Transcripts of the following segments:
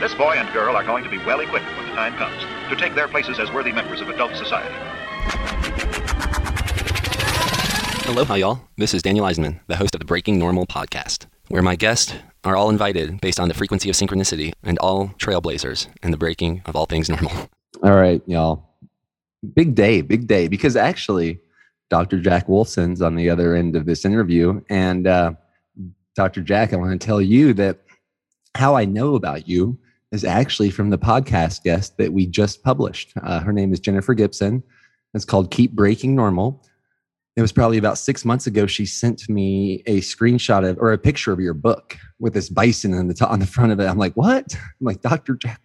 This boy and girl are going to be well equipped when the time comes to take their places as worthy members of adult society. Aloha, y'all. This is Daniel Eisenman, the host of the Breaking Normal podcast, where my guests are all invited based on the frequency of synchronicity and all trailblazers in the breaking of all things normal. All right, y'all. Big day, big day, because actually, Dr. Jack Wolfson's on the other end of this interview. And uh, Dr. Jack, I want to tell you that how I know about you is actually from the podcast guest that we just published. Uh, her name is Jennifer Gibson. It's called Keep Breaking Normal. It was probably about six months ago. She sent me a screenshot of or a picture of your book with this bison on the top, on the front of it. I'm like, what? I'm like, Dr. Jack,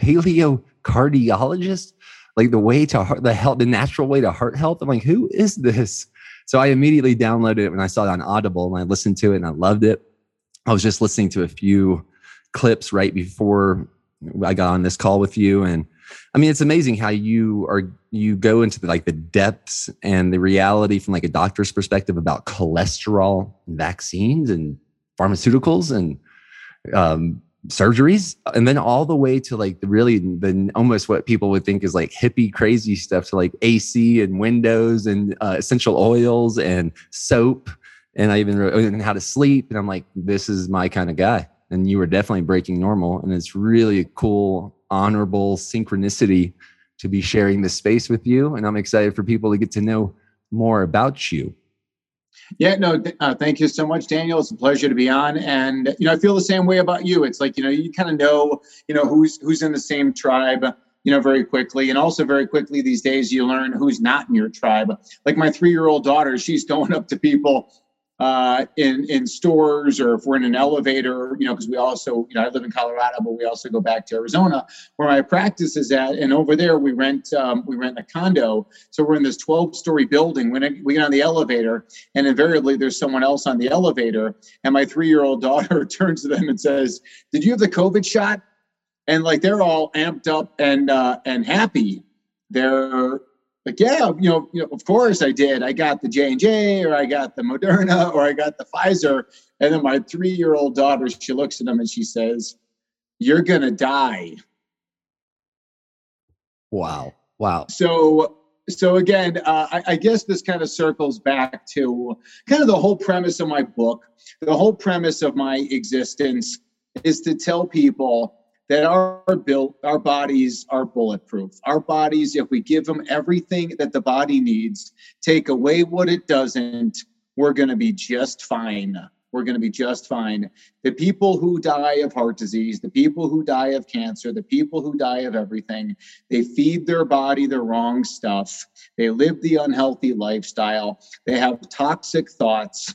paleo cardiologist, like the way to heart, the health, the natural way to heart health. I'm like, who is this? So I immediately downloaded it when I saw it on Audible and I listened to it and I loved it. I was just listening to a few clips right before I got on this call with you. And I mean, it's amazing how you are, you go into the, like the depths and the reality from like a doctor's perspective about cholesterol vaccines and pharmaceuticals and um, surgeries. And then all the way to like the really, the almost what people would think is like hippie crazy stuff to like AC and windows and uh, essential oils and soap. And I even wrote and how to sleep. And I'm like, this is my kind of guy and you were definitely breaking normal. And it's really a cool, honorable synchronicity to be sharing this space with you. And I'm excited for people to get to know more about you. Yeah, no, uh, thank you so much, Daniel. It's a pleasure to be on, and you know, I feel the same way about you. It's like you know, you kind of know, you know, who's who's in the same tribe, you know, very quickly, and also very quickly these days, you learn who's not in your tribe. Like my three-year-old daughter, she's going up to people uh, in in stores or if we're in an elevator, you know, because we also, you know, I live in Colorado, but we also go back to Arizona where my practice is at, and over there we rent um, we rent a condo, so we're in this 12 story building. When we get on the elevator, and invariably there's someone else on the elevator, and my three year old daughter turns to them and says, "Did you have the COVID shot?" And like they're all amped up and uh, and happy. They're like, yeah, you know, you know, of course I did. I got the J and J, or I got the Moderna, or I got the Pfizer. And then my three-year-old daughter, she looks at them and she says, "You're gonna die." Wow! Wow! So, so again, uh, I, I guess this kind of circles back to kind of the whole premise of my book. The whole premise of my existence is to tell people that are built, our bodies are bulletproof. Our bodies, if we give them everything that the body needs, take away what it doesn't, we're going to be just fine. We're going to be just fine. The people who die of heart disease, the people who die of cancer, the people who die of everything, they feed their body the wrong stuff. They live the unhealthy lifestyle. They have toxic thoughts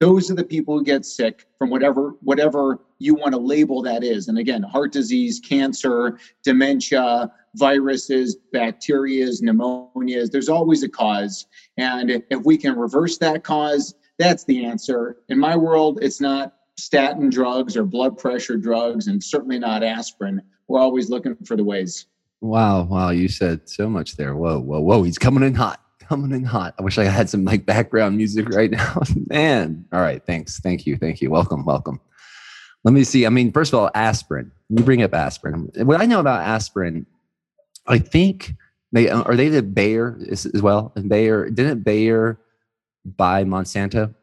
those are the people who get sick from whatever whatever you want to label that is and again heart disease cancer dementia viruses bacterias pneumonias there's always a cause and if we can reverse that cause that's the answer in my world it's not statin drugs or blood pressure drugs and certainly not aspirin we're always looking for the ways wow wow you said so much there whoa whoa whoa he's coming in hot coming in hot. I wish I had some like background music right now. Man. All right. Thanks. Thank you. Thank you. Welcome. Welcome. Let me see. I mean, first of all, aspirin. You bring up aspirin. What I know about aspirin, I think they are they the Bayer as, as well. And Bayer didn't Bayer buy Monsanto?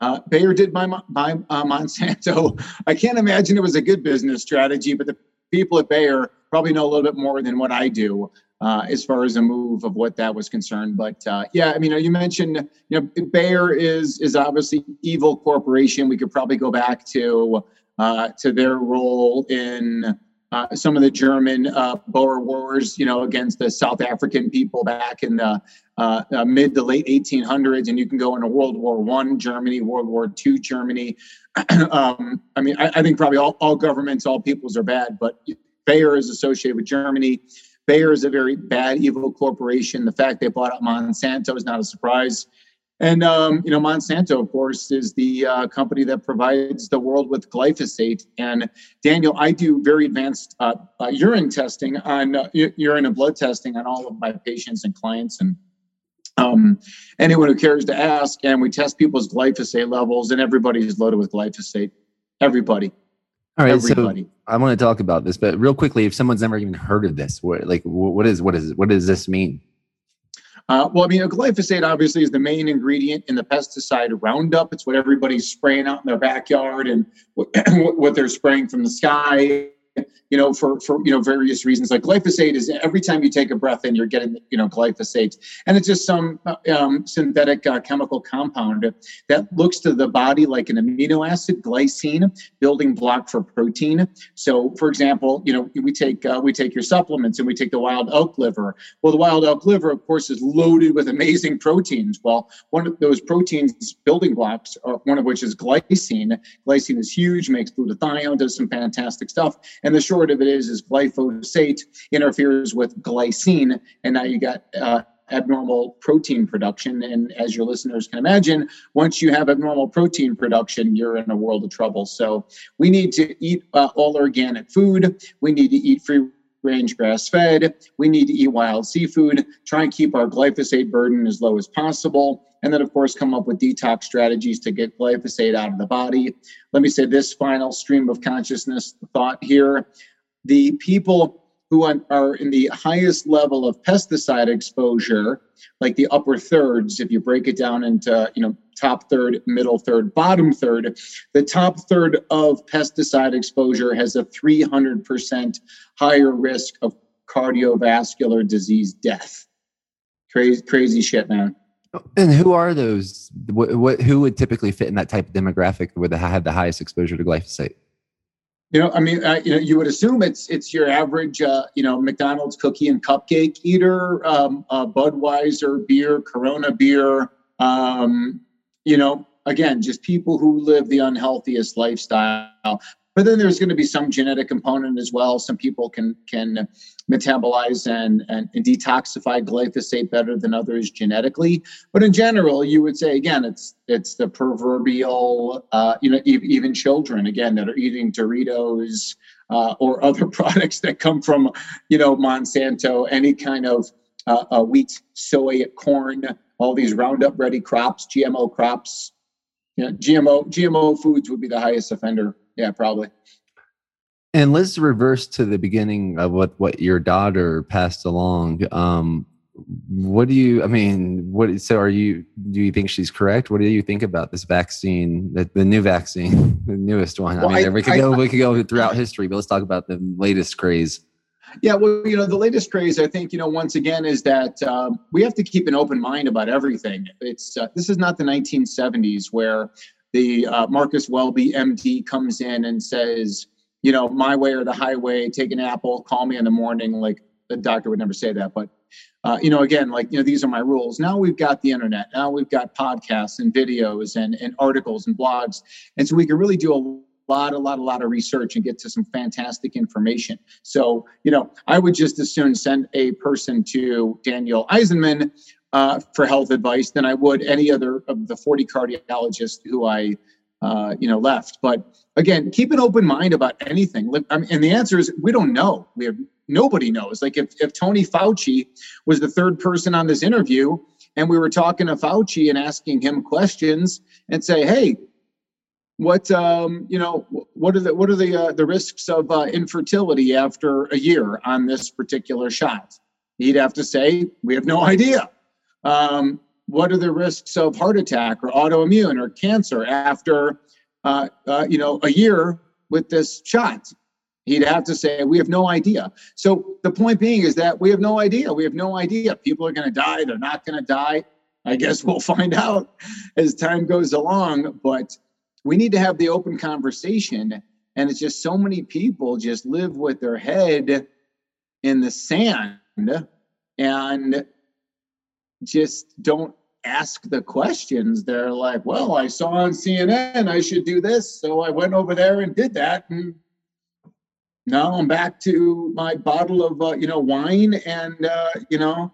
Uh, Bayer did buy, buy uh, Monsanto. I can't imagine it was a good business strategy, but the people at Bayer probably know a little bit more than what I do uh, as far as a move of what that was concerned. But uh, yeah, I mean, you mentioned you know Bayer is is obviously evil corporation. We could probably go back to uh, to their role in uh, some of the German uh, Boer wars, you know, against the South African people back in the uh, uh, mid to late 1800s, and you can go into World War One Germany, World War Two Germany. um, I mean, I, I, think probably all, all governments, all peoples are bad, but Bayer is associated with Germany. Bayer is a very bad, evil corporation. The fact they bought out Monsanto is not a surprise. And um, you know, Monsanto, of course, is the uh, company that provides the world with glyphosate. And Daniel, I do very advanced uh, uh, urine testing on uh, urine and blood testing on all of my patients and clients, and um, anyone who cares to ask. And we test people's glyphosate levels, and everybody is loaded with glyphosate. Everybody. All right, Everybody. so I want to talk about this, but real quickly, if someone's never even heard of this, what like what is what is what does this mean? Uh, well, I mean, glyphosate obviously is the main ingredient in the pesticide Roundup. It's what everybody's spraying out in their backyard and what, what they're spraying from the sky. You know, for for you know various reasons. Like glyphosate is every time you take a breath in, you're getting you know glyphosate, and it's just some uh, um, synthetic uh, chemical compound that looks to the body like an amino acid, glycine, building block for protein. So, for example, you know, we take uh, we take your supplements and we take the wild elk liver. Well, the wild elk liver, of course, is loaded with amazing proteins. Well, one of those proteins building blocks, are, one of which is glycine. Glycine is huge, makes glutathione, does some fantastic stuff. And the short of it is, is glyphosate interferes with glycine, and now you got uh, abnormal protein production. And as your listeners can imagine, once you have abnormal protein production, you're in a world of trouble. So we need to eat uh, all organic food. We need to eat free range grass fed. We need to eat wild seafood, try and keep our glyphosate burden as low as possible. And then, of course, come up with detox strategies to get glyphosate out of the body. Let me say this final stream of consciousness thought here. The people who are in the highest level of pesticide exposure, like the upper thirds, if you break it down into, you know, top third, middle third, bottom third, the top third of pesticide exposure has a 300% higher risk of cardiovascular disease death. Crazy, crazy shit, man. And who are those? What, what who would typically fit in that type of demographic where they have the highest exposure to glyphosate? You know, I mean, you know, you would assume it's it's your average, uh, you know, McDonald's cookie and cupcake eater, um, uh, Budweiser beer, Corona beer. Um, you know, again, just people who live the unhealthiest lifestyle. But then there's going to be some genetic component as well. Some people can can metabolize and, and, and detoxify glyphosate better than others genetically. But in general, you would say again, it's it's the proverbial, uh, you know, e- even children again that are eating Doritos uh, or other products that come from, you know, Monsanto, any kind of uh, uh, wheat, soy, corn, all these Roundup ready crops, GMO crops. You know, GMO GMO foods would be the highest offender. Yeah, probably. And let's reverse to the beginning of what what your daughter passed along. Um, what do you? I mean, what? So, are you? Do you think she's correct? What do you think about this vaccine, the, the new vaccine, the newest one? Well, I mean, I- we could I- go we could go throughout history, but let's talk about the latest craze. Yeah, well, you know, the latest craze, I think, you know, once again, is that um, we have to keep an open mind about everything. It's uh, this is not the 1970s where the uh, Marcus Welby, MD, comes in and says, you know, my way or the highway. Take an apple, call me in the morning. Like the doctor would never say that, but uh, you know, again, like you know, these are my rules. Now we've got the internet. Now we've got podcasts and videos and and articles and blogs, and so we can really do a lot, a lot, a lot of research and get to some fantastic information. So, you know, I would just as soon send a person to Daniel Eisenman uh, for health advice than I would any other of the 40 cardiologists who I, uh, you know, left. But again, keep an open mind about anything. I mean, and the answer is we don't know. We have nobody knows. Like if if Tony Fauci was the third person on this interview, and we were talking to Fauci and asking him questions and say, hey, what um, you know what are the what are the uh, the risks of uh, infertility after a year on this particular shot he'd have to say we have no idea um, what are the risks of heart attack or autoimmune or cancer after uh, uh, you know a year with this shot? He'd have to say we have no idea. So the point being is that we have no idea. We have no idea. People are going to die. They're not going to die. I guess we'll find out as time goes along but we need to have the open conversation. And it's just so many people just live with their head in the sand. And just don't ask the questions. They're like well i saw on cnn i should do this so i went over there and did that and now i'm back to my bottle of uh, you know wine and uh, you know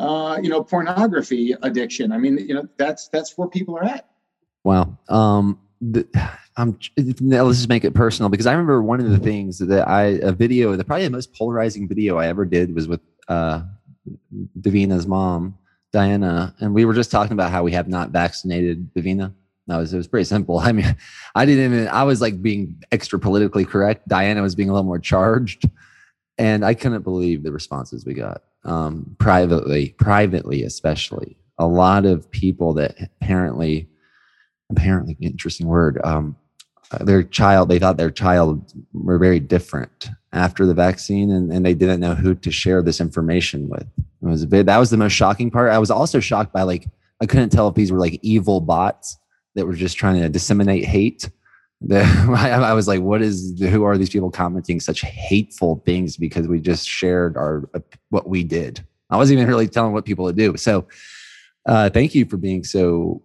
uh, you know pornography addiction. I mean you know that's that's where people are at. Wow. Um, the, I'm now let's just make it personal because I remember one of the things that I a video, the probably the most polarizing video I ever did was with uh, Davina's mom, Diana, and we were just talking about how we have not vaccinated Davina. that was it was pretty simple. I mean, I didn't even I was like being extra politically correct. Diana was being a little more charged, and I couldn't believe the responses we got um, privately, privately especially. A lot of people that apparently, apparently, interesting word. Um, their child, they thought their child were very different after the vaccine, and, and they didn't know who to share this information with. It was a bit that was the most shocking part. I was also shocked by like I couldn't tell if these were like evil bots that were just trying to disseminate hate. The, I, I, was like, what is, who are these people commenting such hateful things because we just shared our, what we did. I wasn't even really telling what people to do. So, uh, thank you for being so,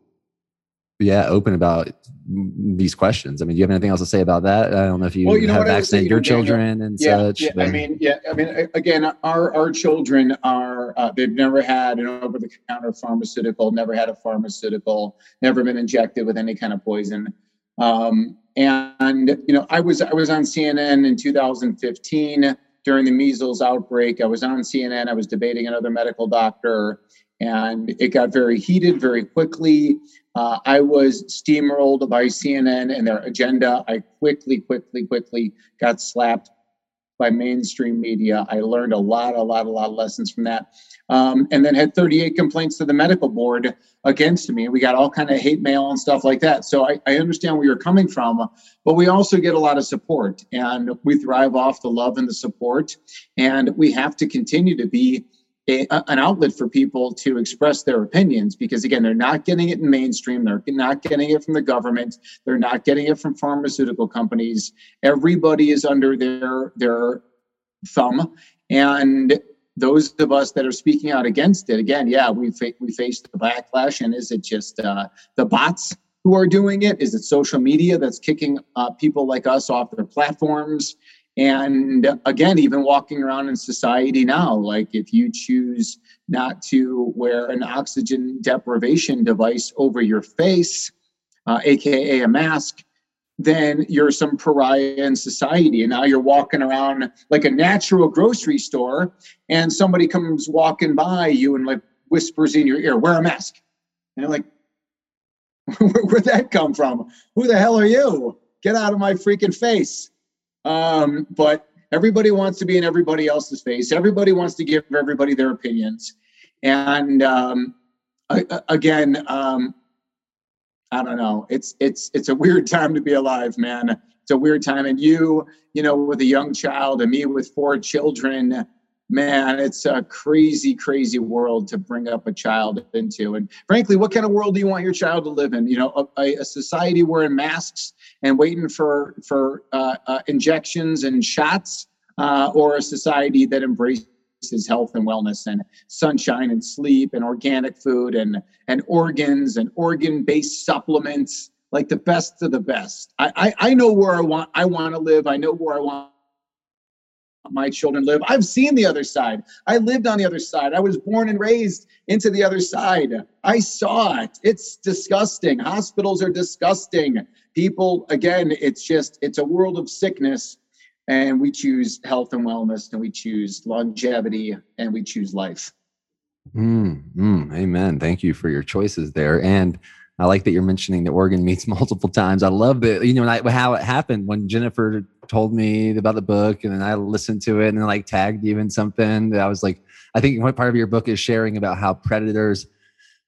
yeah, open about these questions. I mean, do you have anything else to say about that? I don't know if you, well, you know have vaccinated your children and yeah, such. Yeah, I mean, yeah, I mean, again, our our children are uh, they've never had an over the counter pharmaceutical, never had a pharmaceutical, never been injected with any kind of poison. Um, and you know, I was I was on CNN in 2015 during the measles outbreak. I was on CNN. I was debating another medical doctor and it got very heated very quickly. Uh, I was steamrolled by CNN and their agenda. I quickly, quickly, quickly got slapped by mainstream media. I learned a lot, a lot, a lot of lessons from that. Um, and then had 38 complaints to the medical board against me. We got all kind of hate mail and stuff like that. So I, I understand where you're coming from, but we also get a lot of support and we thrive off the love and the support. And we have to continue to be a, an outlet for people to express their opinions because again they're not getting it in mainstream they're not getting it from the government they're not getting it from pharmaceutical companies. Everybody is under their their thumb and those of us that are speaking out against it again yeah we fa- we face the backlash and is it just uh, the bots who are doing it? Is it social media that's kicking uh, people like us off their platforms and again, even walking around in society now, like if you choose not to wear an oxygen deprivation device over your face, uh, AKA a mask, then you're some pariah in society. And now you're walking around like a natural grocery store, and somebody comes walking by you and like whispers in your ear, wear a mask. And you're like, where'd that come from? Who the hell are you? Get out of my freaking face. Um, but everybody wants to be in everybody else's face. Everybody wants to give everybody their opinions. And um, again, um, I don't know. It's it's it's a weird time to be alive, man. It's a weird time, and you, you know, with a young child, and me with four children man, it's a crazy, crazy world to bring up a child into. And frankly, what kind of world do you want your child to live in? You know, a, a society wearing masks and waiting for for uh, uh, injections and shots, uh, or a society that embraces health and wellness and sunshine and sleep and organic food and and organs and organ based supplements like the best of the best. I, I I know where I want I want to live. I know where I want my children live. I've seen the other side. I lived on the other side. I was born and raised into the other side. I saw it. It's disgusting. Hospitals are disgusting. People, again, it's just, it's a world of sickness. And we choose health and wellness, and we choose longevity, and we choose life. Mm, mm, amen. Thank you for your choices there. And I like that you're mentioning the organ meats multiple times. I love that, you know, how it happened when Jennifer told me about the book and then I listened to it and then like tagged even something. That I was like, I think one part of your book is sharing about how predators,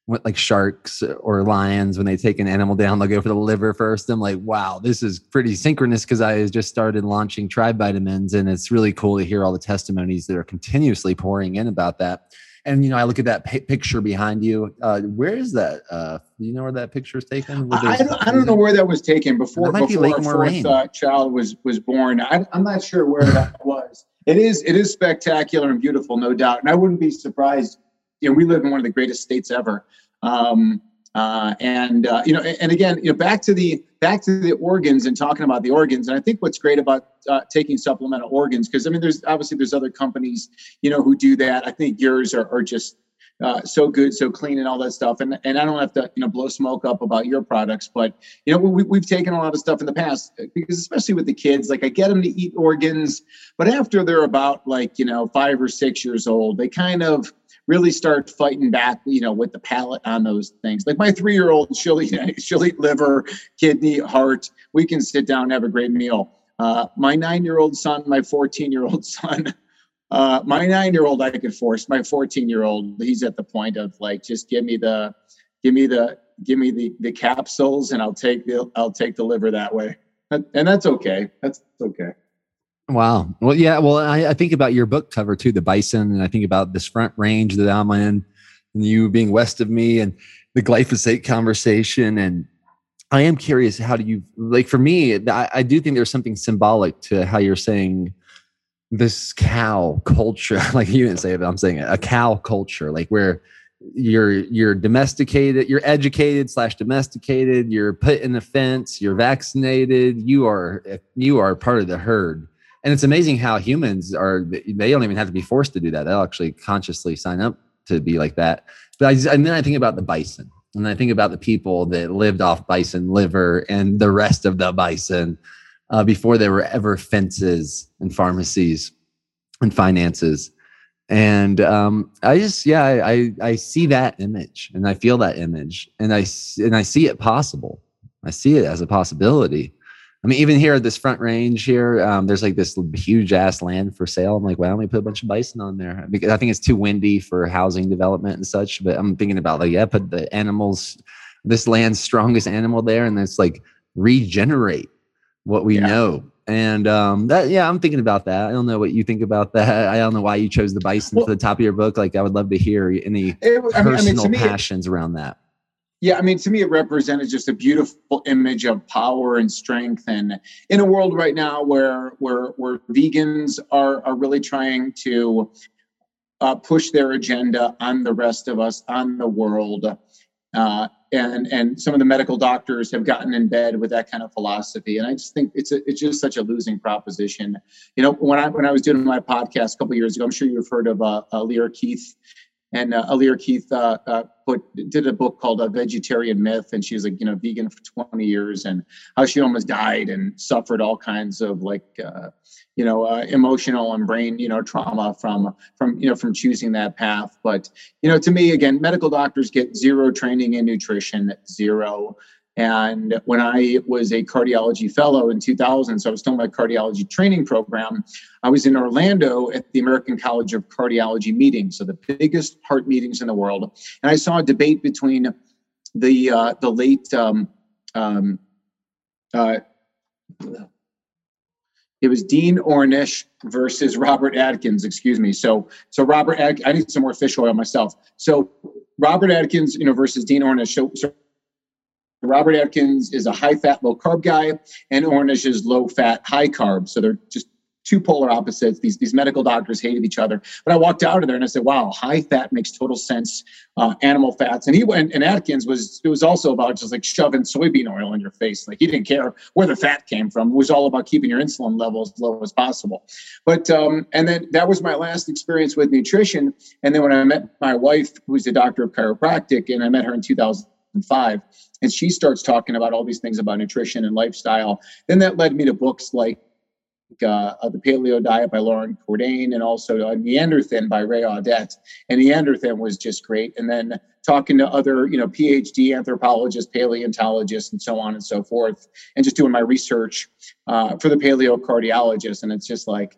like sharks or lions, when they take an animal down, they'll go for the liver first. I'm like, wow, this is pretty synchronous because I just started launching Tribe Vitamins and it's really cool to hear all the testimonies that are continuously pouring in about that and you know, I look at that p- picture behind you. Uh, where is that? Uh, do you know where that picture is taken? I, don't, I don't know where that was taken before. before our fourth uh, child was was born. I, I'm not sure where that was. It is it is spectacular and beautiful, no doubt. And I wouldn't be surprised. You know, we live in one of the greatest states ever. Um, uh, and uh, you know, and again, you know, back to the back to the organs and talking about the organs. And I think what's great about uh, taking supplemental organs, because I mean, there's obviously there's other companies, you know, who do that. I think yours are, are just uh, so good, so clean, and all that stuff. And and I don't have to you know blow smoke up about your products, but you know we, we've taken a lot of stuff in the past because especially with the kids, like I get them to eat organs, but after they're about like you know five or six years old, they kind of really start fighting back, you know, with the palate on those things. Like my three year old, she'll eat, she'll eat liver, kidney, heart. We can sit down and have a great meal. Uh, my nine year old son, my 14 year old son, uh, my nine year old I could force. My 14 year old, he's at the point of like, just give me the, give me the, give me the the capsules, and I'll take the I'll take the liver that way, and that's okay. That's okay. Wow. Well, yeah. Well, I, I, think about your book cover too, the bison, and I think about this front range that I'm in, and you being west of me, and the glyphosate conversation. And I am curious, how do you like? For me, I, I do think there's something symbolic to how you're saying this cow culture. Like you didn't say it, but I'm saying it, a cow culture, like where you're you're domesticated you're educated slash domesticated you're put in the fence you're vaccinated you are you are part of the herd and it's amazing how humans are they don't even have to be forced to do that they'll actually consciously sign up to be like that but I, just, and then i think about the bison and i think about the people that lived off bison liver and the rest of the bison uh, before there were ever fences and pharmacies and finances and um, I just yeah I, I see that image and I feel that image and I and I see it possible. I see it as a possibility. I mean, even here at this front range here, um, there's like this huge ass land for sale. I'm like, why don't we put a bunch of bison on there? Because I think it's too windy for housing development and such. But I'm thinking about like, yeah, put the animals, this land's strongest animal there, and it's like regenerate what we yeah. know and um, that yeah, I'm thinking about that. I don't know what you think about that. I don't know why you chose the bison well, to the top of your book. Like, I would love to hear any it, I mean, personal I mean, passions around that. Yeah, I mean, to me, it represented just a beautiful image of power and strength. And in a world right now where where where vegans are are really trying to uh, push their agenda on the rest of us, on the world, uh, and and some of the medical doctors have gotten in bed with that kind of philosophy. And i just think it's a, it's just such a losing proposition. You know when i when i was doing my podcast a couple years ago i'm sure you've heard of uh, uh Lierre Keith and uh, Alir Keith uh, uh, put did a book called A Vegetarian Myth, and she was like you know vegan for 20 years, and how she almost died and suffered all kinds of like uh, you know uh, emotional and brain you know trauma from from you know from choosing that path. But you know to me again, medical doctors get zero training in nutrition, zero. And when I was a cardiology fellow in 2000, so I was still in my cardiology training program, I was in Orlando at the American College of Cardiology meetings, so the biggest heart meetings in the world. And I saw a debate between the uh, the late um, um, uh, it was Dean Ornish versus Robert Atkins. Excuse me. So so Robert, Ad- I need some more fish oil myself. So Robert Atkins, you know, versus Dean Ornish. So, so Robert Atkins is a high fat, low carb guy, and Ornish is low fat, high carb. So they're just two polar opposites. These these medical doctors hated each other. But I walked out of there and I said, "Wow, high fat makes total sense. Uh, animal fats." And he went and Atkins was it was also about just like shoving soybean oil in your face. Like he didn't care where the fat came from. It was all about keeping your insulin level as low as possible. But um, and then that was my last experience with nutrition. And then when I met my wife, who's a doctor of chiropractic, and I met her in 2005 and she starts talking about all these things about nutrition and lifestyle. Then that led me to books like uh, The Paleo Diet by Loren Cordain and also uh, Neanderthal by Ray Audette. And Neanderthal was just great. And then talking to other, you know, PhD anthropologists, paleontologists, and so on and so forth, and just doing my research uh, for the paleo paleocardiologist. And it's just like,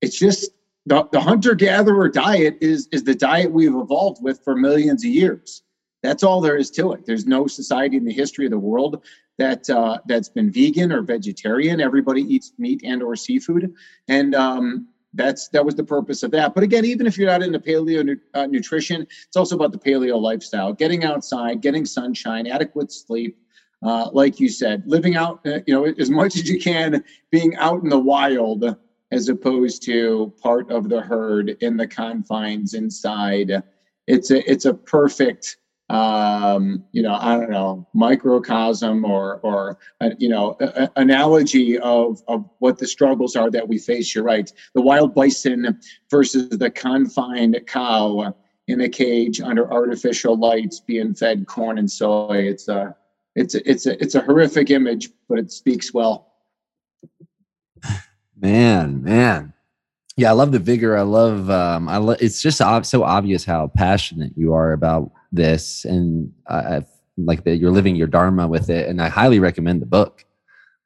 it's just the, the hunter gatherer diet is is the diet we've evolved with for millions of years that's all there is to it. There's no society in the history of the world that uh, that's been vegan or vegetarian. Everybody eats meat and or seafood, and um, that's that was the purpose of that. But again, even if you're not into paleo nu- uh, nutrition, it's also about the paleo lifestyle: getting outside, getting sunshine, adequate sleep. Uh, like you said, living out, uh, you know, as much as you can, being out in the wild as opposed to part of the herd in the confines inside. It's a it's a perfect um, you know, I don't know, microcosm or, or uh, you know, a, a analogy of, of what the struggles are that we face. You're right. The wild bison versus the confined cow in a cage under artificial lights being fed corn and soy. It's a, it's a, it's a, it's a horrific image, but it speaks well. Man, man. Yeah, I love the vigor. I love. Um, I lo- it's just ob- so obvious how passionate you are about this, and I, I like that you're living your dharma with it. And I highly recommend the book.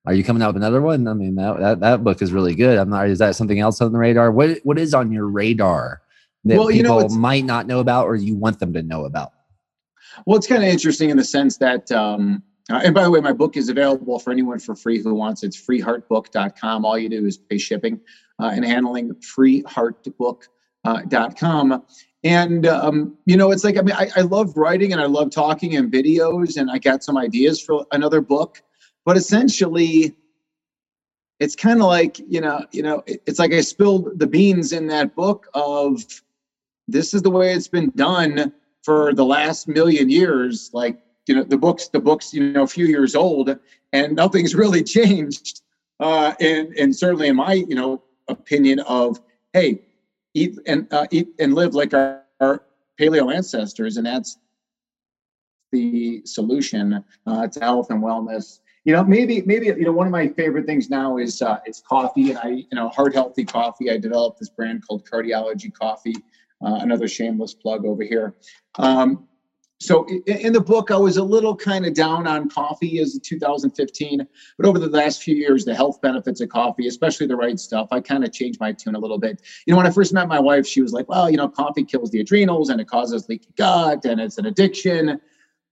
Are you coming out with another one? I mean, that, that, that book is really good. I'm not. Is that something else on the radar? What What is on your radar that Well, you know, people it's- might not know about, or you want them to know about? Well, it's kind of interesting in the sense that, um, uh, and by the way, my book is available for anyone for free who wants. It's freeheartbook.com. All you do is pay shipping uh, and handling. Freeheartbook.com. And um, you know, it's like I mean, I, I love writing and I love talking and videos, and I got some ideas for another book. But essentially, it's kind of like you know, you know, it- it's like I spilled the beans in that book of this is the way it's been done for the last million years like you know the books the books you know a few years old and nothing's really changed uh and and certainly in my you know opinion of hey eat and uh, eat and live like our, our paleo ancestors and that's the solution uh, to health and wellness. You know maybe maybe you know one of my favorite things now is uh, it's coffee and i you know heart healthy coffee i developed this brand called cardiology coffee uh, another shameless plug over here. Um, so in the book, I was a little kind of down on coffee as 2015, but over the last few years, the health benefits of coffee, especially the right stuff, I kind of changed my tune a little bit. You know, when I first met my wife, she was like, "Well, you know, coffee kills the adrenals and it causes leaky gut and it's an addiction."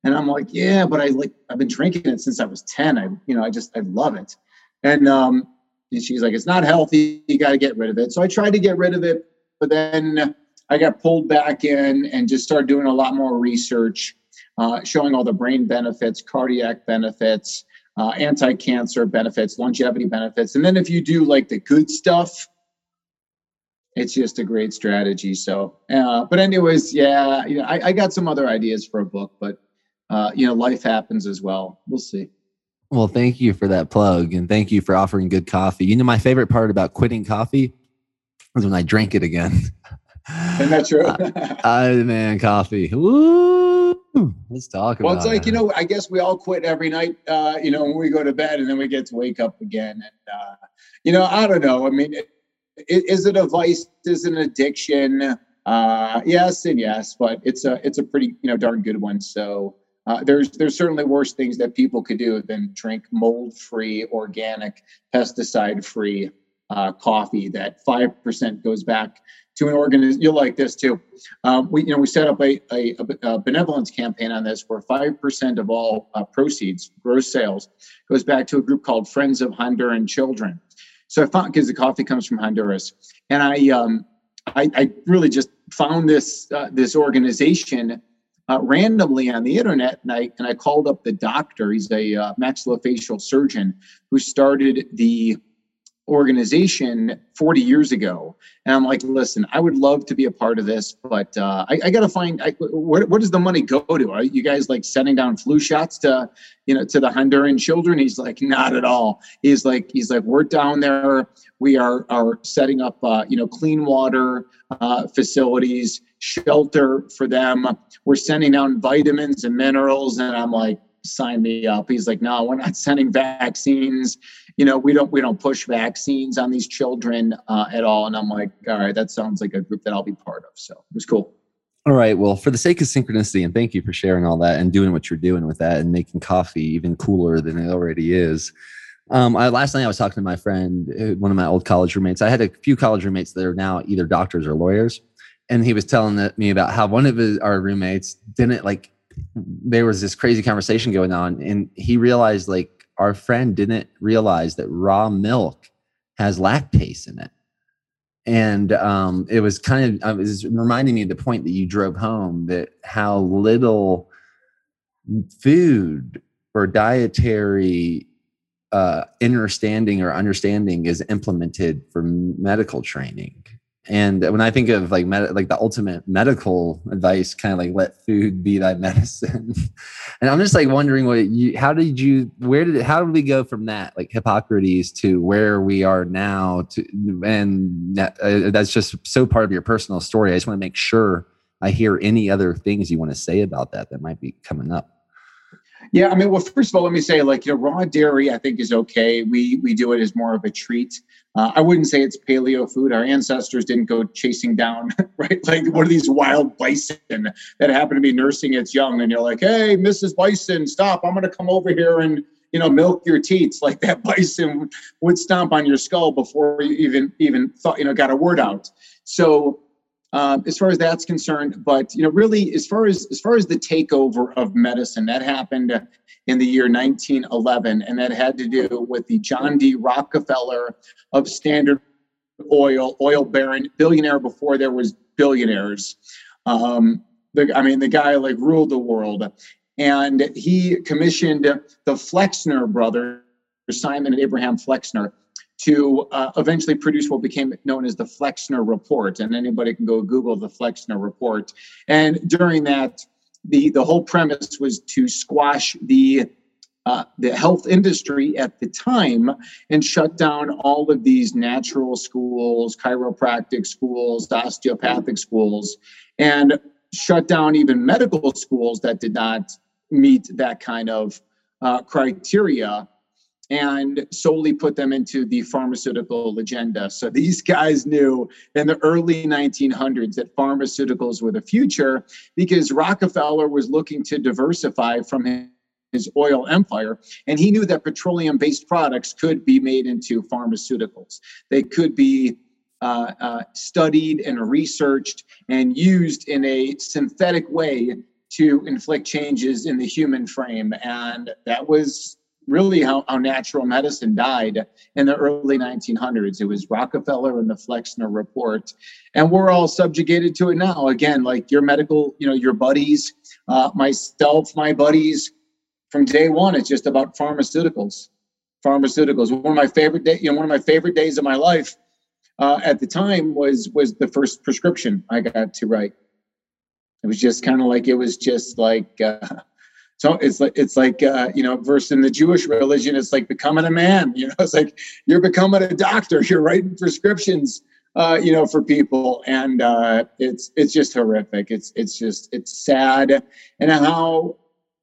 And I'm like, "Yeah, but I like I've been drinking it since I was 10. I, you know, I just I love it." And um, and she's like, "It's not healthy. You got to get rid of it." So I tried to get rid of it, but then I got pulled back in and just started doing a lot more research, uh, showing all the brain benefits, cardiac benefits, uh, anti-cancer benefits, longevity benefits, and then if you do like the good stuff, it's just a great strategy. So, uh, but anyways, yeah, you know, I, I got some other ideas for a book, but uh, you know, life happens as well. We'll see. Well, thank you for that plug, and thank you for offering good coffee. You know, my favorite part about quitting coffee was when I drank it again. Isn't that true? I man, coffee. Woo! Let's talk about. It. Well, it's like it. you know, I guess we all quit every night, uh, you know, when we go to bed, and then we get to wake up again. And uh, you know, I don't know. I mean, i- is it a vice? Is it an addiction? Uh, yes and yes, but it's a it's a pretty you know darn good one. So uh, there's there's certainly worse things that people could do than drink mold-free, organic, pesticide-free uh, coffee. That five percent goes back to an organization. You'll like this too. Um, we, you know, we set up a, a, a benevolence campaign on this where 5% of all uh, proceeds, gross sales, goes back to a group called Friends of Honduran Children. So I found, because the coffee comes from Honduras. And I, um, I, I really just found this, uh, this organization uh, randomly on the internet. And I, and I called up the doctor. He's a uh, maxillofacial surgeon who started the organization 40 years ago. And i'm like listen i would love to be a part of this but uh, I, I gotta find I, where does the money go to? Are you guys like sending down flu shots to you know to the honduran children? He's like not at all. He's like he's like we're down there. We are are setting up uh, you know clean water uh, facilities shelter for them. We're sending down vitamins and minerals. And i'm like sign me up he's like no we're not sending vaccines you know we don't we don't push vaccines on these children uh, at all and i'm like all right that sounds like a group that i'll be part of so it was cool All right. Well, for the sake of synchronicity, and thank you for sharing all that and doing what you're doing with that and making coffee even cooler than it already is. Um, I, last night I was talking to my friend, uh, one of my old college roommates. I had a few college roommates that are now either doctors or lawyers, and he was telling me about how one of his, our roommates didn't like. There was this crazy conversation going on, and he realized like our friend didn't realize that raw milk has lactase in it. And um, it was kind of it was reminding me of the point that you drove home that how little food or dietary uh, understanding or understanding is implemented for medical training and when i think of like med- like the ultimate medical advice kind of like let food be thy medicine. And i'm just like wondering what you how did you where did how did we go from that like hippocrates to where we are now to and that, uh, that's just so part of your personal story. I just want to make sure i hear any other things you want to say about that that might be coming up Yeah, I mean, well, first of all, let me say, like, you know, raw dairy, I think is okay. We we do it as more of a treat. Uh, I wouldn't say it's paleo food. Our ancestors didn't go chasing down, right? Like one of these wild bison that happened to be nursing its young, and you're like, "Hey, Mrs. Bison, stop! I'm going to come over here and you know milk your teats." Like that bison would stomp on your skull before you even even thought you know got a word out. So um, as far as that's concerned. But you know, really, as far as as far as the takeover of medicine, that happened in the year 1911, and that had to do with the John D. Rockefeller of Standard Oil, oil baron, billionaire before there was billionaires. Um, the, I mean, the guy like ruled the world, and he commissioned the Flexner brothers, Simon and Abraham Flexner, to uh, eventually produce what became known as the Flexner Report. And anybody can go Google the Flexner Report. And during that, the, the whole premise was to squash the uh, the health industry at the time and shut down all of these natural schools, chiropractic schools, osteopathic schools, and shut down even medical schools that did not meet that kind of uh, criteria and solely put them into the pharmaceutical agenda. So these guys knew in the early 1900s that pharmaceuticals were the future because Rockefeller was looking to diversify from his oil empire and he knew that petroleum based products could be made into pharmaceuticals. They could be uh, uh, studied and researched and used in a synthetic way to inflict changes in the human frame. And that was really how, how natural medicine died in the early 1900s. It was Rockefeller and the Flexner Report. And we're all subjugated to it now. Again, like your medical, you know, your buddies, uh, myself, my buddies, from day one, it's just about pharmaceuticals. Pharmaceuticals. One of my favorite day, you know, one of my favorite days of my life uh, at the time was was the first prescription I got to write. It was just kind of like it was just like uh, so it's like it's like uh, you know, verse in the Jewish religion, it's like becoming a man. You know, it's like you're becoming a doctor. You're writing prescriptions, uh, you know, for people, and uh, it's it's just horrific. It's it's just it's sad, and how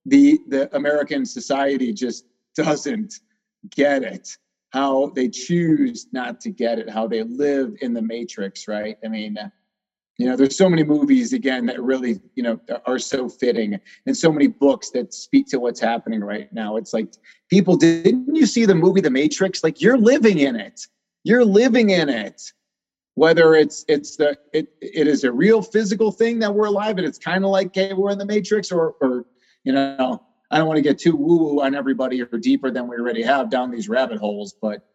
the the American society just doesn't get it. How they choose not to get it. How they live in the matrix. Right. I mean you know there's so many movies again that really you know are so fitting and so many books that speak to what's happening right now. It's like people didn't you see the movie the matrix? Like you're living in it. You're living in it. Whether it's it's the it, it is a real physical thing that we're alive and it's kind of like hey we're in the matrix or or you know i don't want to get too woo woo on everybody or deeper than we already have down these rabbit holes but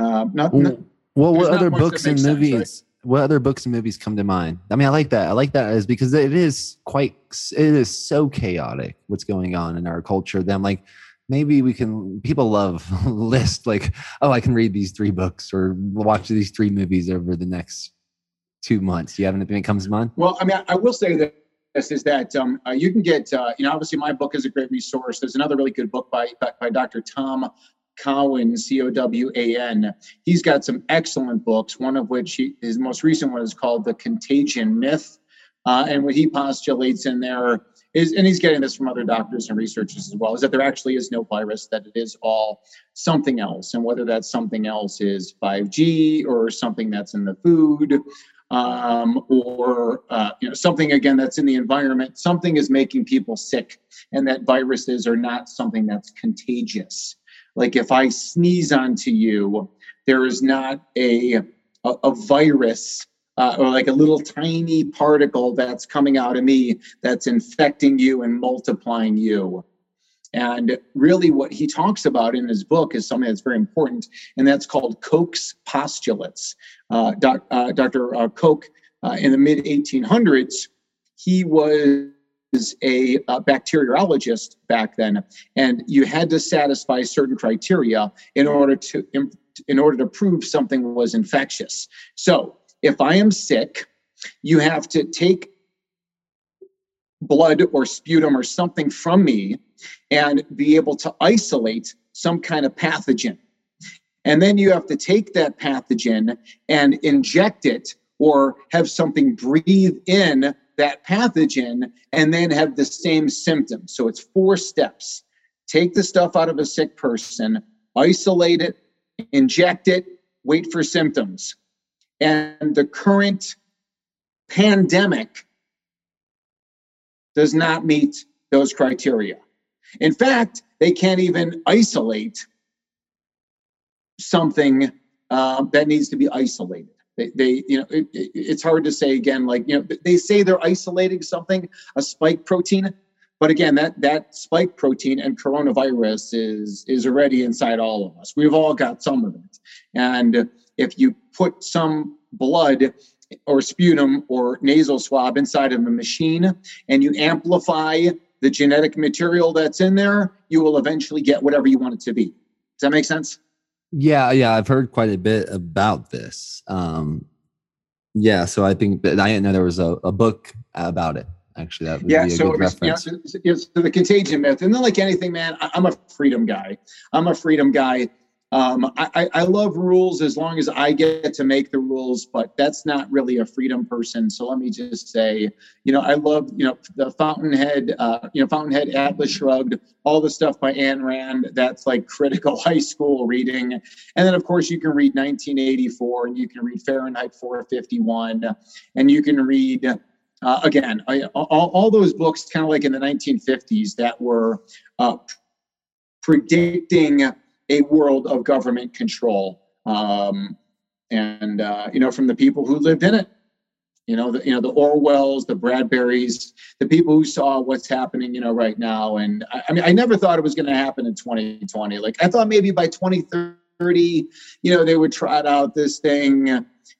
uh not, well, well what other books and movies sense, right? What other books and movies come to mind? I mean, I like that. I like that is because it is quite, it is so chaotic what's going on in our culture. Then, like, maybe we can, people love list, like, oh, I can read these three books or watch these three movies over the next two months. You have anything that comes to mind? Well, I mean, I will say that this is that um, uh, you can get, uh, you know, obviously my book is a great resource. There's another really good book by, by, by Dr. Tom Cowan, C O W A N. He's got some excellent books, one of which he, his most recent one is called The Contagion Myth. Uh, and what he postulates in there is, and he's getting this from other doctors and researchers as well, is that there actually is no virus, that it is all something else. And whether that something else is 5G or something that's in the food um, or uh, you know something again that's in the environment, something is making people sick, and that viruses are not something that's contagious. Like if I sneeze onto you, there is not a a, a virus uh, or like a little tiny particle that's coming out of me that's infecting you and multiplying you. And really, what he talks about in his book is something that's very important, and that's called Koch's postulates. Uh, doc, uh, Dr. Uh, Koch, uh, in the mid 1800s, he was is a, a bacteriologist back then, and you had to satisfy certain criteria in order to in order to prove something was infectious. So, if I am sick, you have to take blood or sputum or something from me and be able to isolate some kind of pathogen. And then you have to take that pathogen and inject it or have something breathe in that pathogen and then have the same symptoms. So it's four steps. take the stuff out of a sick person, isolate it, inject it, wait for symptoms. And the current pandemic does not meet those criteria. In fact, they can't even isolate something uh, that needs to be isolated. They, they you know, it, it, it's hard to say again. Like you know, they say they're isolating something, a spike protein, but again, that that spike protein and coronavirus is is already inside all of us. We've all got some of it, and if you put some blood or sputum or nasal swab inside of a machine and you amplify the genetic material that's in there, you will eventually get whatever you want it to be. Does that make sense? Yeah, yeah, I've heard quite a bit about this. Um, yeah, so I think that I didn't know there was a, a book about it. Actually, that would yeah. be a So good know, reference. it's, it's the contagion myth, and then like anything, man, I, I'm a freedom guy. I'm a freedom guy. Um, I, I love rules as long as I get to make the rules, but that's not really a freedom person. So let me just say, you know, I love, you know, the Fountainhead, uh, you know, Fountainhead Atlas Shrugged, all the stuff by Ayn Rand. That's like critical high school reading. And then, of course, you can read 1984 and you can read Fahrenheit 451 and you can read, uh, again, I, all, all those books kind of like in the 1950s that were uh, predicting a world of government control. Um, and, uh, you know, from the people who lived in it. You know, the, you know, the Orwells, the Bradburys, the people who saw what's happening, you know, right now. And I, I mean, I never thought it was going to happen in 2020. Like I thought maybe by 2030, you know, they would trot out this thing,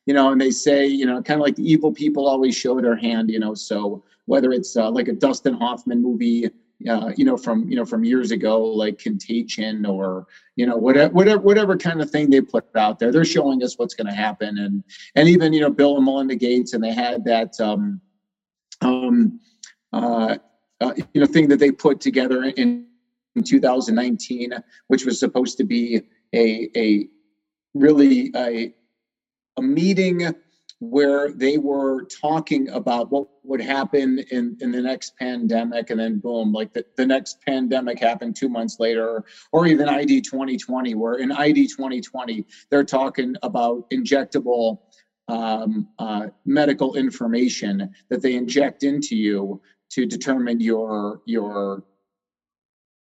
you know, and they say, you know, kind of like the evil people always show their hand, you know. So whether it's uh, like a Dustin Hoffman movie, uh, you know, from you know from years ago, like Contagion, or you know, whatever whatever whatever kind of thing they put out there, they're showing us what's going to happen, and and even you know Bill and Melinda Gates, and they had that um, um, uh, uh, you know thing that they put together in, in 2019, which was supposed to be a a really a a meeting where they were talking about what would happen in, in the next pandemic and then boom like the, the next pandemic happened two months later or even id 2020 where in id 2020 they're talking about injectable um, uh, medical information that they inject into you to determine your your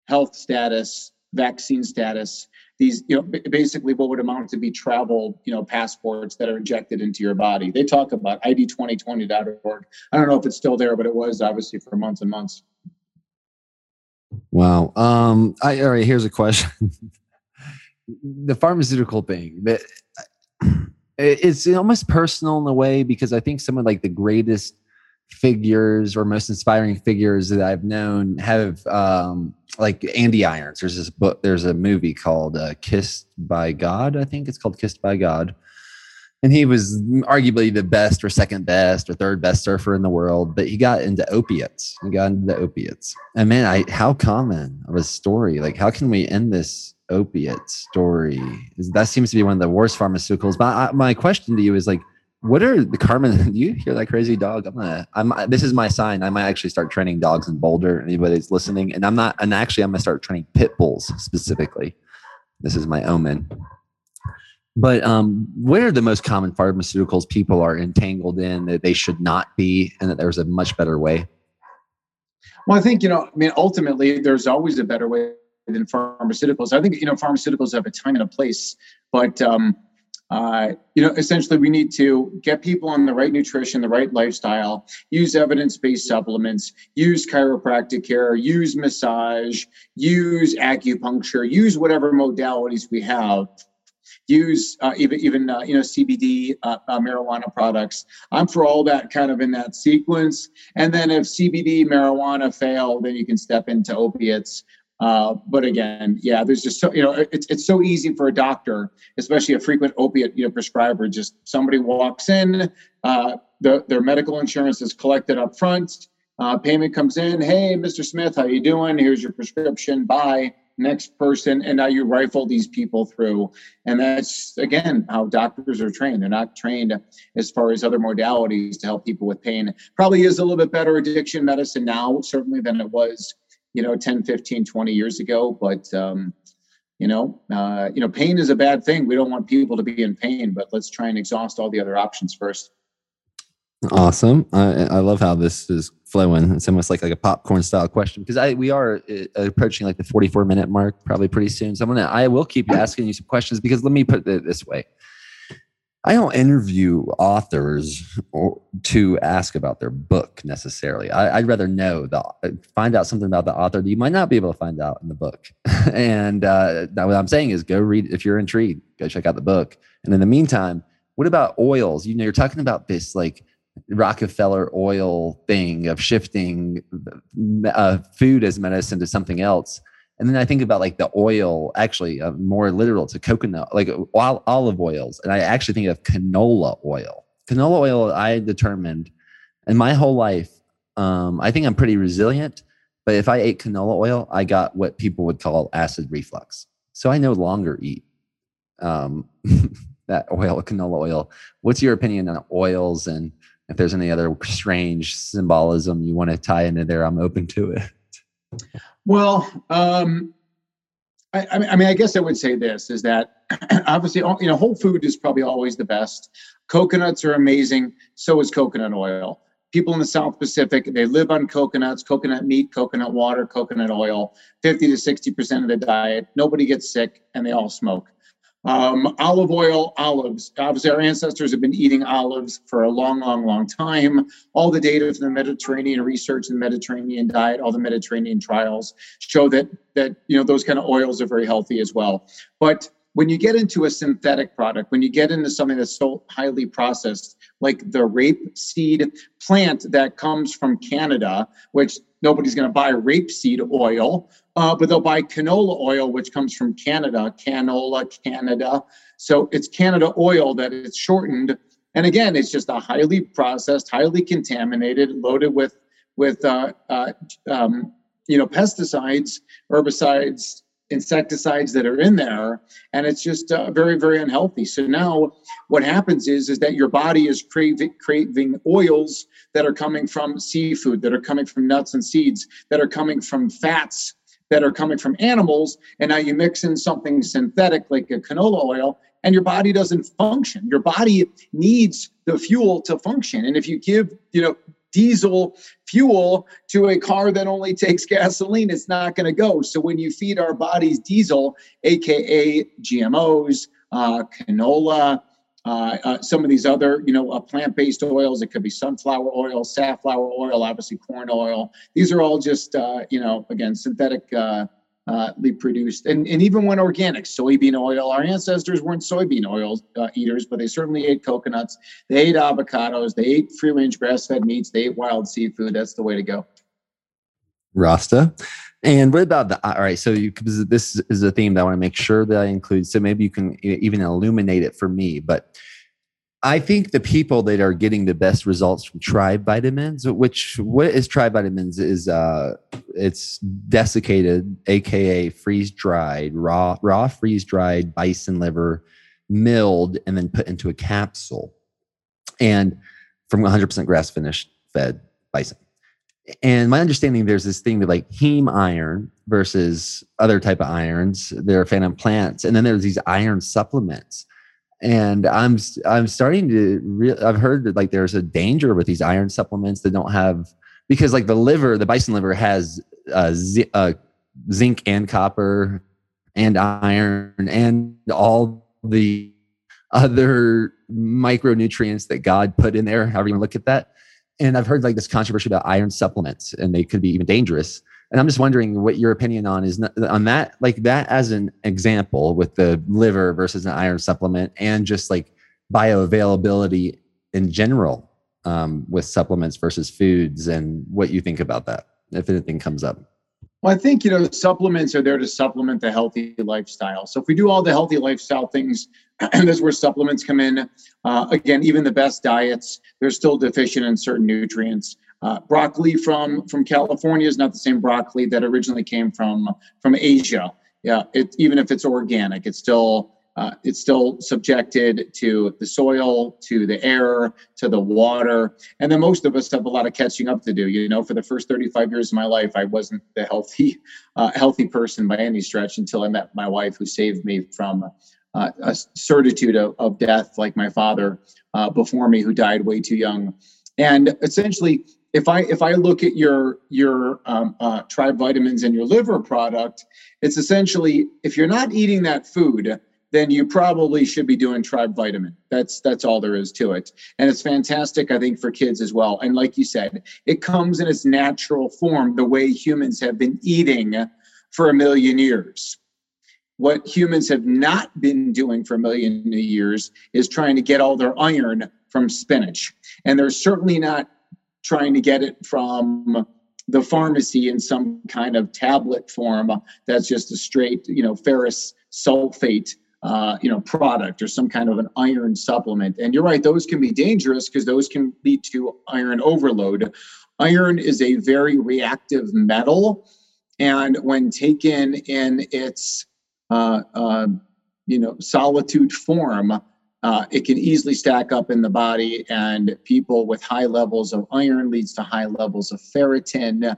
health status vaccine status these you know basically what would amount to be travel you know passports that are injected into your body they talk about id2020.org i don't know if it's still there but it was obviously for months and months Wow. Um, I, all right, here's a question. the pharmaceutical thing, that it's almost personal in a way because I think some of like the greatest figures or most inspiring figures that I've known have um, like Andy Irons. There's this book, there's a movie called uh, Kissed by God. I think it's called Kissed by God. And he was arguably the best or second best or third best surfer in the world, but he got into opiates. He got into the opiates. And man, I how common of a story. Like, how can we end this opiate story? That seems to be one of the worst pharmaceuticals. But I, my question to you is like, what are the Carmen? You hear that crazy dog? I'm gonna. I'm. This is my sign. I might actually start training dogs in Boulder. Anybody's listening, and I'm not. And actually, I'm gonna start training pit bulls specifically. This is my omen. But um, what are the most common pharmaceuticals people are entangled in that they should not be, and that there's a much better way? well i think you know i mean ultimately there's always a better way than pharmaceuticals i think you know pharmaceuticals have a time and a place but um, uh, you know, essentially, we need to get people on the right nutrition, the right lifestyle, use evidence based supplements, use chiropractic care, use massage, use acupuncture, use whatever modalities we have. Use uh, even even uh, you know CBD uh, uh, marijuana products. I'm for all that kind of in that sequence. And then if CBD marijuana fail, then you can step into opiates. Uh, but again, yeah, there's just so you know it's it's so easy for a doctor, especially a frequent opiate you know prescriber. Just somebody walks in, uh, the, their medical insurance is collected up front. Uh, payment comes in. Hey, Mr. Smith, how you doing? Here's your prescription. Bye. Next person, and now you rifle these people through, and that's again how doctors are trained. They're not trained as far as other modalities to help people with pain. Probably is a little bit better addiction medicine now, certainly than it was you know 10 15 20 years ago but um, you know uh, you know pain is a bad thing. We don't want people to be in pain but let's try and exhaust all the other options first. Awesome. I, I love how this is flowing. It's almost like, like a popcorn style question because i we are uh, approaching like the 44 minute mark probably pretty soon. So i'm gonna i will keep asking you some questions because let me put it this way I don't interview authors or, to ask about their book necessarily. I, would rather know the find out something about the author that you might not be able to find out in the book. and uh, what I'm saying is, go read if you're intrigued. Go check out the book. And in the meantime, what about oils? You know, you're talking about this like Rockefeller oil thing of shifting uh, food as medicine to something else. And then I think about like the oil, actually, uh, more literal to coconut, like olive oils. And I actually think of canola oil. Canola oil, I determined in my whole life, um, I think I'm pretty resilient. But if I ate canola oil, I got what people would call acid reflux. So I no longer eat um, that oil, canola oil. What's your opinion on oils? And if there's any other strange symbolism you want to tie into there, I'm open to it. Well, um, I, I, mean, I guess I would say this is that obviously, you know, whole food is probably always the best. Coconuts are amazing. So is coconut oil. People in the South Pacific, they live on coconuts, coconut meat, coconut water, coconut oil, 50 to 60% of the diet. Nobody gets sick and they all smoke. Um, olive oil, olives. Obviously, our ancestors have been eating olives for a long, long, long time. All the data from the Mediterranean research and Mediterranean diet, all the Mediterranean trials show that that you know those kind of oils are very healthy as well. But when you get into a synthetic product, when you get into something that's so highly processed, like the rape seed plant that comes from Canada, which nobody's going to buy rapeseed oil, uh, but they'll buy canola oil, which comes from Canada, canola, Canada. So it's Canada oil that is shortened. And again, it's just a highly processed, highly contaminated, loaded with with uh, uh, um, you know pesticides, herbicides, insecticides that are in there and it's just uh, very very unhealthy. So now what happens is is that your body is craving craving oils that are coming from seafood that are coming from nuts and seeds that are coming from fats that are coming from animals and now you mix in something synthetic like a canola oil and your body doesn't function. Your body needs the fuel to function. And if you give you know diesel fuel to a car that only takes gasoline, it's not going to go. So when you feed our bodies diesel, aka GMOs, uh, canola, uh, uh, some of these other, you know, uh, plant-based oils. It could be sunflower oil, safflower oil, obviously corn oil. These are all just, uh, you know, again, synthetic uh, produced. And, and even when organic, soybean oil, our ancestors weren't soybean oil uh, eaters, but they certainly ate coconuts. They ate avocados. They ate free range grass fed meats. They ate wild seafood. That's the way to go. Rasta. And what about the, all right, so you, this is a theme that I want to make sure that I include. So maybe you can even illuminate it for me, but I think the people that are getting the best results from tribe vitamins, which what is tribe vitamins is uh it's desiccated, aka freeze dried, raw, raw freeze dried bison liver, milled, and then put into a capsule. And from 100% grass finished fed bison. And my understanding there's this thing that like heme iron versus other type of irons. They're fan plants. And then there's these iron supplements and i'm i'm starting to re- i've heard that like there's a danger with these iron supplements that don't have because like the liver the bison liver has uh, z- uh, zinc and copper and iron and all the other micronutrients that god put in there however you look at that. And i've heard like this controversy about iron supplements and they could be even dangerous and i'm just wondering what your opinion on is on that like that as an example with the liver versus an iron supplement and just like bioavailability in general um, with supplements versus foods and what you think about that if anything comes up. Well i think you know supplements are there to supplement the healthy lifestyle. So if we do all the healthy lifestyle things and that's where supplements come in uh, again even the best diets they're still deficient in certain nutrients uh, broccoli from from California is not the same broccoli that originally came from from Asia. Yeah, it, even if it's organic, it's still uh, it's still subjected to the soil, to the air, to the water. And then most of us have a lot of catching up to do. You know, for the first 35 years of my life, I wasn't the healthy, uh, healthy person by any stretch until I met my wife, who saved me from uh, a certitude of, of, death, like my father uh, before me, who died way too young. And essentially, if I if I look at your your um, uh, tribe vitamins and your liver product, it's essentially if you're not eating that food, then you probably should be doing tribe vitamin. That's that's all there is to it. And it's fantastic, I think, for kids as well. And like you said, it comes in its natural form, the way humans have been eating for a million years. What humans have not been doing for a million years is trying to get all their iron from spinach. And they're certainly not trying to get it from the pharmacy in some kind of tablet form that's just a straight, you know, ferrous sulfate uh, you know product or some kind of an iron supplement. And you're right those can be dangerous because those can lead to iron overload. Iron is a very reactive metal and when taken in its uh, uh, you know solitude form uh, it can easily stack up in the body and people with high levels of iron leads to high levels of ferritin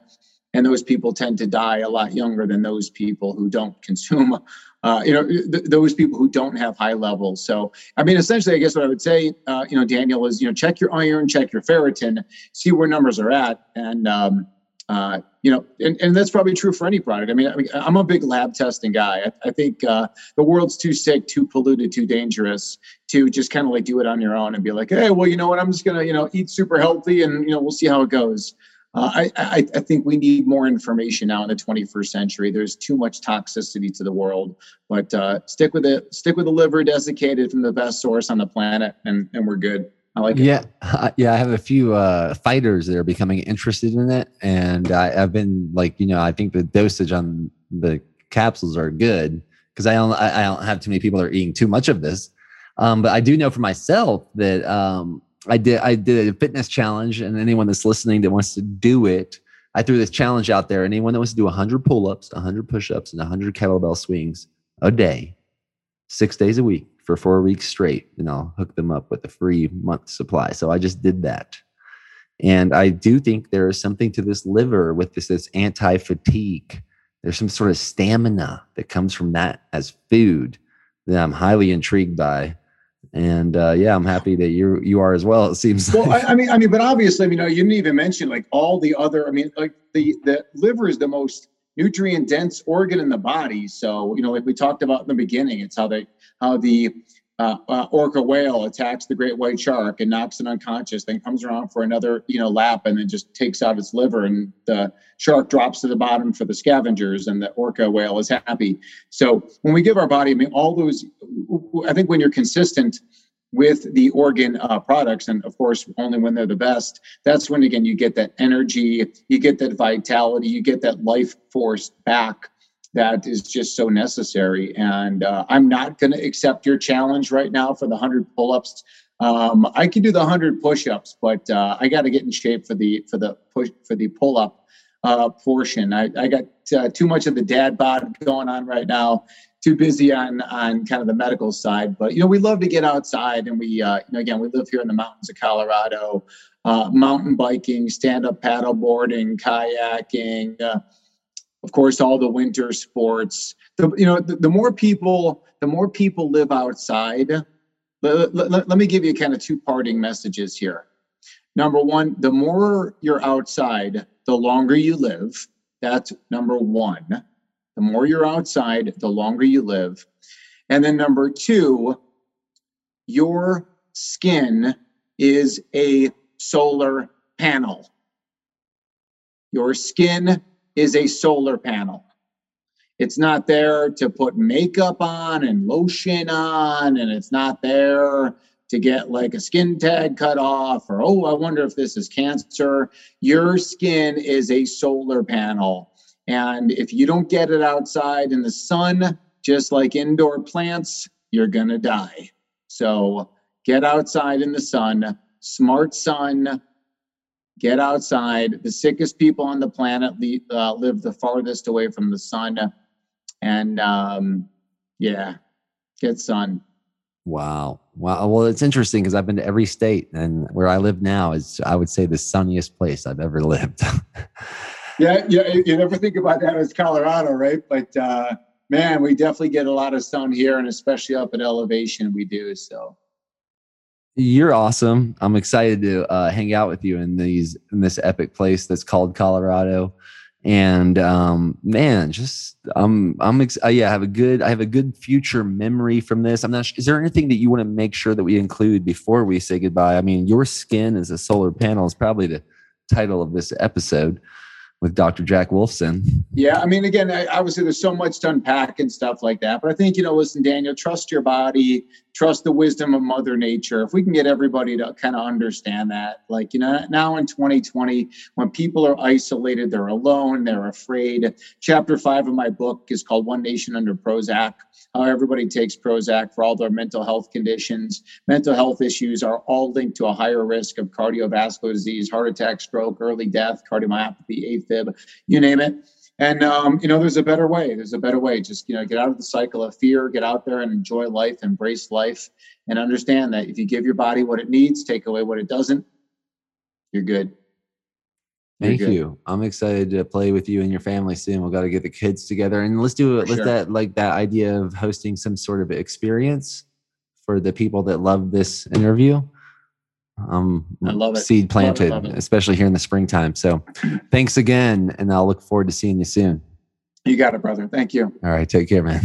and those people tend to die a lot younger than those people who don't consume uh, you know, th- those people who don't have high levels. So, I mean, essentially, I guess what I would say, uh, you know, Daniel, is you know, check your iron, check your ferritin, see where numbers are at, and um, uh, you know, and, and that's probably true for any product. I mean, I am a big lab testing guy. I, I think uh, the world's too sick, too polluted, too dangerous to just kind of like do it on your own and be like, hey, well, you know what? I'm just gonna, you know, eat super healthy, and you know, we'll see how it goes. Uh, I, I, I, think we need more information now in the 21st century. There's too much toxicity to the world, but uh, stick with it. Stick with the liver desiccated from the best source on the planet, and, and we're good. I like it. Yeah, yeah. I have a few uh, fighters that are becoming interested in it, and I, have been like, you know, I think the dosage on the capsules are good because I don't, I, don't have too many people that are eating too much of this. Um, but I do know for myself that um, I did I did a fitness challenge, and anyone that's listening that wants to do it, I threw this challenge out there. Anyone that wants to do 100 pull-ups, 100 push-ups, and 100 kettlebell swings a day, six days a week for four weeks straight, and I'll hook them up with a free month supply. So I just did that, and I do think there is something to this liver with this, this anti-fatigue. There's some sort of stamina that comes from that as food that I'm highly intrigued by and uh, yeah, I'm happy that you you are as well. It seems. Well, I, I, mean, I mean, but obviously, I mean, you didn't even mention like all the other. I mean, like the the liver is the most nutrient dense organ in the body. So you know, like we talked about in the beginning, it's how they how the uh, uh, orca whale attacks the great white shark and knocks it unconscious, then comes around for another, you know, lap and then just takes out its liver and the shark drops to the bottom for the scavengers and the orca whale is happy. So when we give our body, I mean, all those, I think when you're consistent with the organ uh, products, and of course, only when they're the best, that's when again you get that energy, you get that vitality, you get that life force back that is just so necessary. And uh, I'm not going to accept your challenge right now for the 100 pull-ups. Um, I can do the 100 push-ups, but uh, I got to get in shape for the for the push for the pull-up uh, portion. I, I got uh, too much of the dad bod going on right now. Too busy on on kind of the medical side, but you know we love to get outside, and we uh, you know again we live here in the mountains of Colorado. Uh, mountain biking, stand-up paddle boarding, kayaking, of course, all the winter sports. The, you know, the, the more people, the more people live outside. Let, let, let me give you kind of two parting messages here. Number one, the more you're outside, the longer you live. That's number one. The more you're outside, the longer you live. And then number two, your skin is a solar panel. Your skin is a solar panel. It's not there to put makeup on and lotion on, and it's not there to get like a skin tag cut off or, oh, I wonder if this is cancer. Your skin is a solar panel. And if you don't get it outside in the sun, just like indoor plants, you're going to die. So get outside in the sun, smart sun, get outside. The sickest people on the planet uh, live the farthest away from the sun. And um, yeah, get sun. Wow. Wow. Well, it's interesting because I've been to every state, and where I live now is, I would say, the sunniest place I've ever lived. Yeah, yeah. You never think about that as Colorado, right? But uh, man, we definitely get a lot of sun here, and especially up at elevation, we do. So you're awesome. I'm excited to uh, hang out with you in these in this epic place that's called Colorado and um man just um i'm ex- uh, yeah i have a good i have a good future memory from this i'm not sh- is there anything that you want to make sure that we include before we say goodbye i mean your skin as a solar panel is probably the title of this episode with Dr. Jack Wolfson. Yeah, I mean, again, I, obviously there's so much to unpack and stuff like that. But I think, you know, listen, Daniel, trust your body, trust the wisdom of Mother Nature. If we can get everybody to kind of understand that, like, you know, now in 2020, when people are isolated, they're alone, they're afraid. Chapter five of my book is called One Nation Under Prozac how everybody takes Prozac for all their mental health conditions. Mental health issues are all linked to a higher risk of cardiovascular disease, heart attack, stroke, early death, cardiomyopathy, AFib, you name it. And um, you know, there's a better way. There's a better way. Just you know, get out of the cycle of fear. Get out there and enjoy life, embrace life, and understand that if you give your body what it needs, take away what it doesn't, you're good. Thank you. I'm excited to play with you and your family soon. We've got to get the kids together and let's do it. Let sure. that like that idea of hosting some sort of experience for the people that love this interview. Um, I love it. Seed planted, love it, love it. especially here in the springtime. So, thanks again, and I'll look forward to seeing you soon. You got it, brother. Thank you. All right, take care, man.